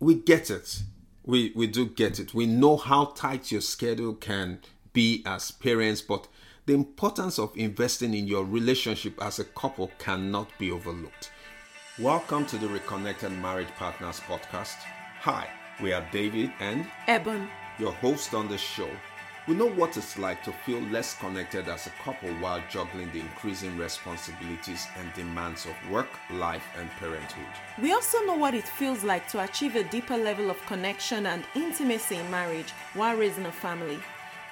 we get it. We we do get it. We know how tight your schedule can be as parents, but the importance of investing in your relationship as a couple cannot be overlooked. Welcome to the Reconnected Marriage Partners podcast. Hi, we are David and Eben, your host on the show. We know what it's like to feel less connected as a couple while juggling the increasing responsibilities and demands of work, life, and parenthood. We also know what it feels like to achieve a deeper level of connection and intimacy in marriage while raising a family.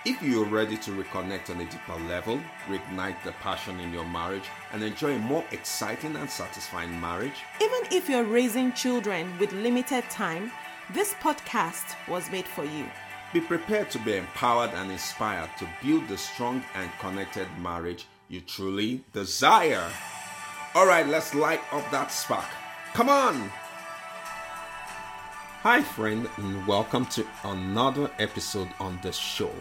If you're ready to reconnect on a deeper level, reignite the passion in your marriage, and enjoy a more exciting and satisfying marriage, Even if you're raising children with limited time, this podcast was made for you. Be prepared to be empowered and inspired to build the strong and connected marriage you truly desire. All right, let's light up that spark. Come on! Hi, friend, and welcome to another episode on the show.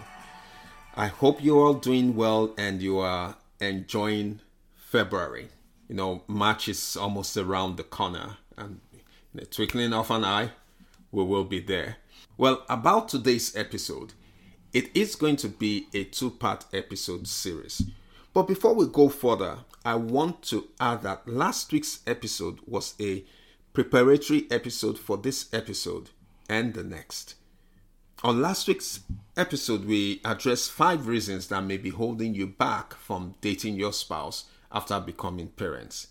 I hope you're all doing well and you are enjoying February. You know, March is almost around the corner, and in the twinkling of an eye, we will be there. Well, about today's episode, it is going to be a two part episode series. But before we go further, I want to add that last week's episode was a preparatory episode for this episode and the next. On last week's episode, we addressed five reasons that may be holding you back from dating your spouse after becoming parents.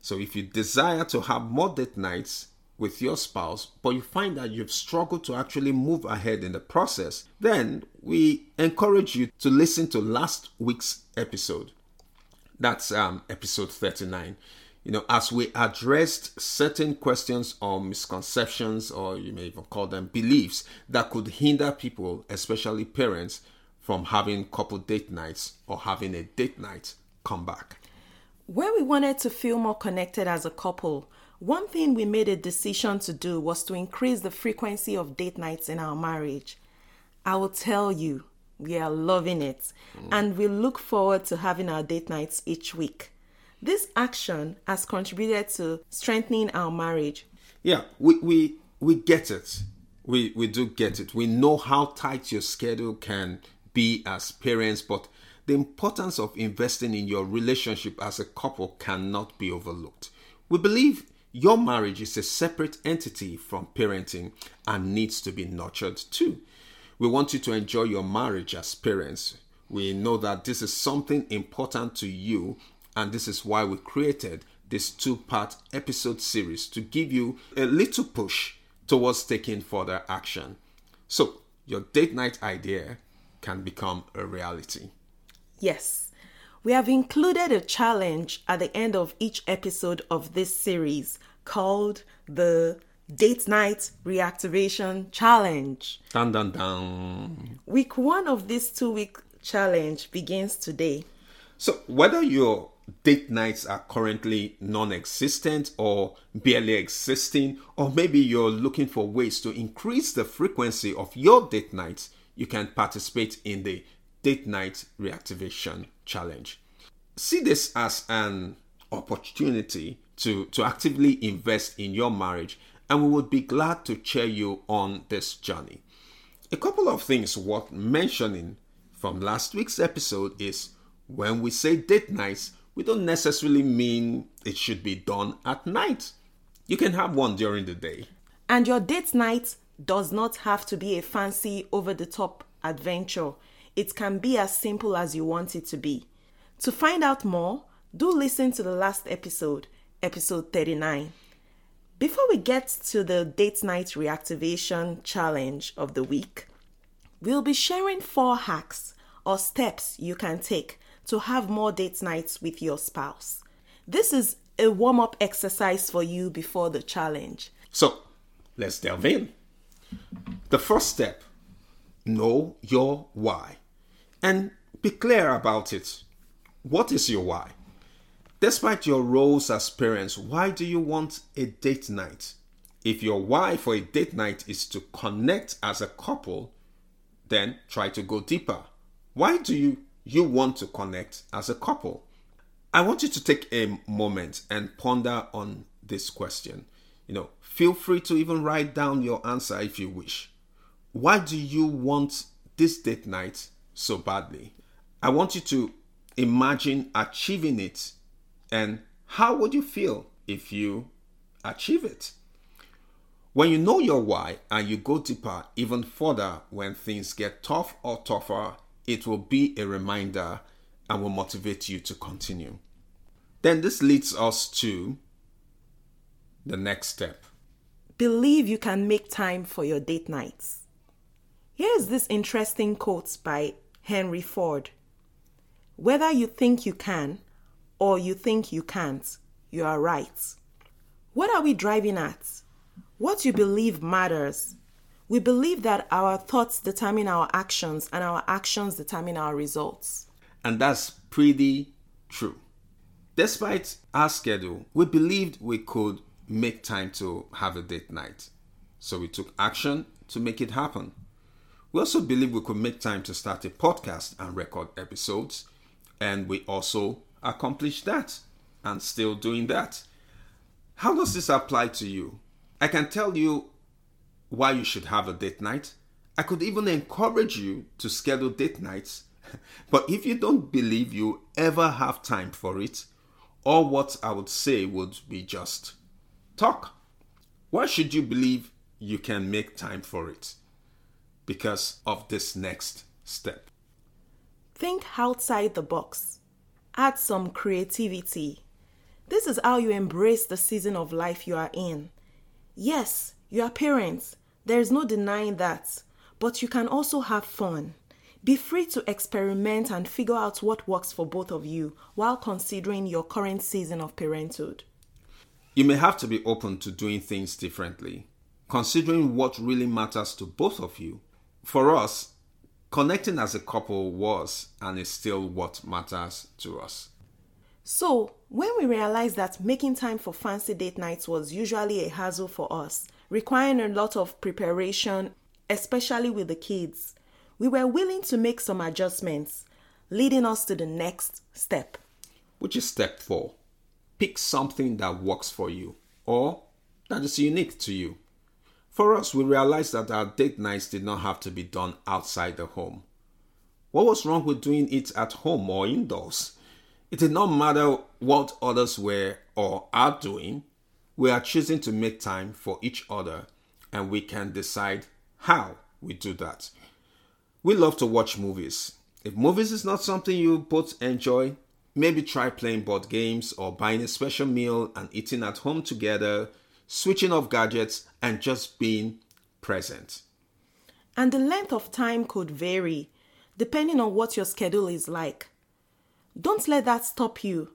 So, if you desire to have more date nights with your spouse, but you find that you've struggled to actually move ahead in the process, then we encourage you to listen to last week's episode. That's um, episode 39. You know, as we addressed certain questions or misconceptions, or you may even call them beliefs, that could hinder people, especially parents, from having couple date nights or having a date night come back. Where we wanted to feel more connected as a couple, one thing we made a decision to do was to increase the frequency of date nights in our marriage. I will tell you, we are loving it mm. and we look forward to having our date nights each week. This action has contributed to strengthening our marriage. Yeah, we we we get it. We we do get it. We know how tight your schedule can be as parents, but the importance of investing in your relationship as a couple cannot be overlooked. We believe your marriage is a separate entity from parenting and needs to be nurtured too. We want you to enjoy your marriage as parents. We know that this is something important to you, and this is why we created this two part episode series to give you a little push towards taking further action. So, your date night idea can become a reality. Yes, we have included a challenge at the end of each episode of this series called the Date Night Reactivation Challenge. Dun dun dun. Week one of this two week challenge begins today. So, whether your date nights are currently non existent or barely existing, or maybe you're looking for ways to increase the frequency of your date nights, you can participate in the Date Night Reactivation Challenge. See this as an opportunity to, to actively invest in your marriage, and we would be glad to cheer you on this journey. A couple of things worth mentioning from last week's episode is when we say date nights, we don't necessarily mean it should be done at night. You can have one during the day. And your date night does not have to be a fancy, over the top adventure. It can be as simple as you want it to be. To find out more, do listen to the last episode, episode 39. Before we get to the date night reactivation challenge of the week, we'll be sharing four hacks or steps you can take to have more date nights with your spouse. This is a warm up exercise for you before the challenge. So let's delve in. The first step know your why and be clear about it. What is your why? Despite your roles as parents, why do you want a date night? If your why for a date night is to connect as a couple, then try to go deeper. Why do you you want to connect as a couple? I want you to take a moment and ponder on this question. You know, feel free to even write down your answer if you wish. Why do you want this date night so badly? I want you to imagine achieving it and how would you feel if you achieve it? When you know your why and you go deeper even further when things get tough or tougher, it will be a reminder and will motivate you to continue. Then this leads us to the next step. Believe you can make time for your date nights. Here's this interesting quote by Henry Ford Whether you think you can or you think you can't, you are right. What are we driving at? What you believe matters. We believe that our thoughts determine our actions and our actions determine our results. And that's pretty true. Despite our schedule, we believed we could make time to have a date night. So we took action to make it happen. We also believe we could make time to start a podcast and record episodes, and we also accomplished that and still doing that. How does this apply to you? I can tell you why you should have a date night. I could even encourage you to schedule date nights. but if you don't believe you ever have time for it, all what I would say would be just talk. Why should you believe you can make time for it? Because of this next step. Think outside the box. Add some creativity. This is how you embrace the season of life you are in. Yes, you are parents. There is no denying that. But you can also have fun. Be free to experiment and figure out what works for both of you while considering your current season of parenthood. You may have to be open to doing things differently, considering what really matters to both of you for us, connecting as a couple was and is still what matters to us. So, when we realized that making time for fancy date nights was usually a hassle for us, requiring a lot of preparation, especially with the kids, we were willing to make some adjustments, leading us to the next step. Which is step four pick something that works for you or that is unique to you. For us, we realized that our date nights did not have to be done outside the home. What was wrong with doing it at home or indoors? It did not matter what others were or are doing, we are choosing to make time for each other and we can decide how we do that. We love to watch movies. If movies is not something you both enjoy, maybe try playing board games or buying a special meal and eating at home together switching off gadgets, and just being present. And the length of time could vary depending on what your schedule is like. Don't let that stop you.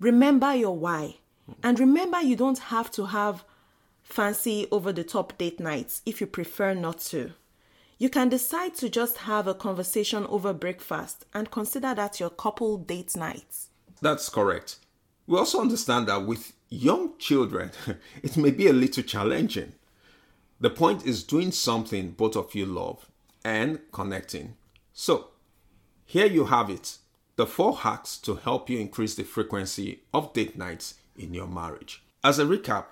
Remember your why. And remember, you don't have to have fancy over the top date nights if you prefer not to. You can decide to just have a conversation over breakfast and consider that your couple date nights. That's correct. We also understand that with young children, it may be a little challenging. The point is doing something both of you love and connecting. So, here you have it the four hacks to help you increase the frequency of date nights in your marriage. As a recap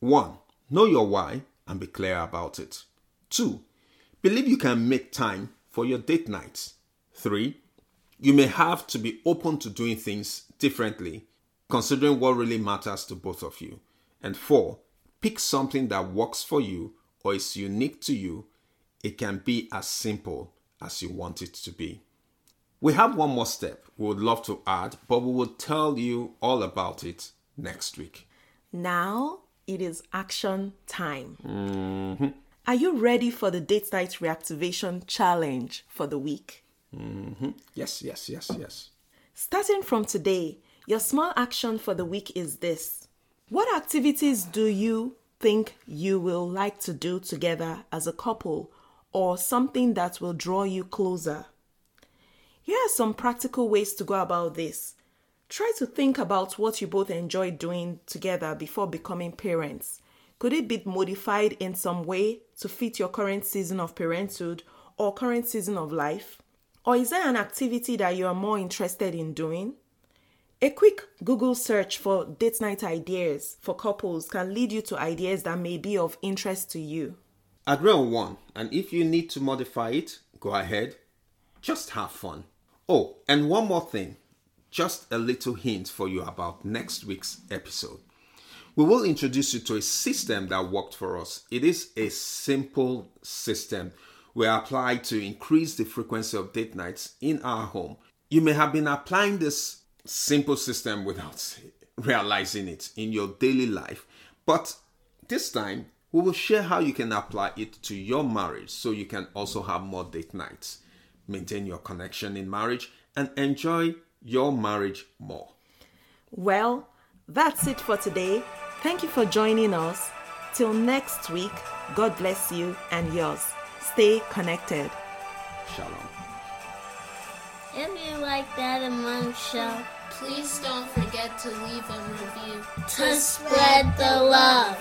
1. Know your why and be clear about it. 2. Believe you can make time for your date nights. 3. You may have to be open to doing things differently considering what really matters to both of you. And four, pick something that works for you or is unique to you. It can be as simple as you want it to be. We have one more step we would love to add, but we will tell you all about it next week. Now it is action time. Mm-hmm. Are you ready for the date night reactivation challenge for the week? Mm-hmm. Yes, yes, yes, yes. Starting from today, your small action for the week is this What activities do you think you will like to do together as a couple or something that will draw you closer? Here are some practical ways to go about this. Try to think about what you both enjoy doing together before becoming parents. Could it be modified in some way to fit your current season of parenthood or current season of life? Or is there an activity that you are more interested in doing? A quick Google search for date night ideas for couples can lead you to ideas that may be of interest to you. Agree on one, and if you need to modify it, go ahead. Just have fun. Oh, and one more thing just a little hint for you about next week's episode. We will introduce you to a system that worked for us. It is a simple system we apply to increase the frequency of date nights in our home. You may have been applying this simple system without realizing it in your daily life, but this time we will share how you can apply it to your marriage so you can also have more date nights, maintain your connection in marriage, and enjoy your marriage more. Well, that's it for today. Thank you for joining us. Till next week, God bless you and yours. Stay connected. Shalom. If you like that among show, Please don't forget to leave a review. to spread the love.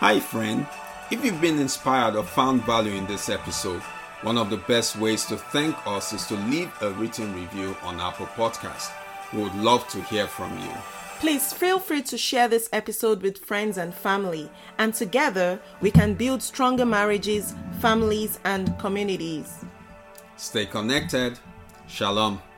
Hi, friend. If you've been inspired or found value in this episode, one of the best ways to thank us is to leave a written review on Apple Podcast. We would love to hear from you. Please feel free to share this episode with friends and family, and together we can build stronger marriages, families, and communities. Stay connected. Shalom.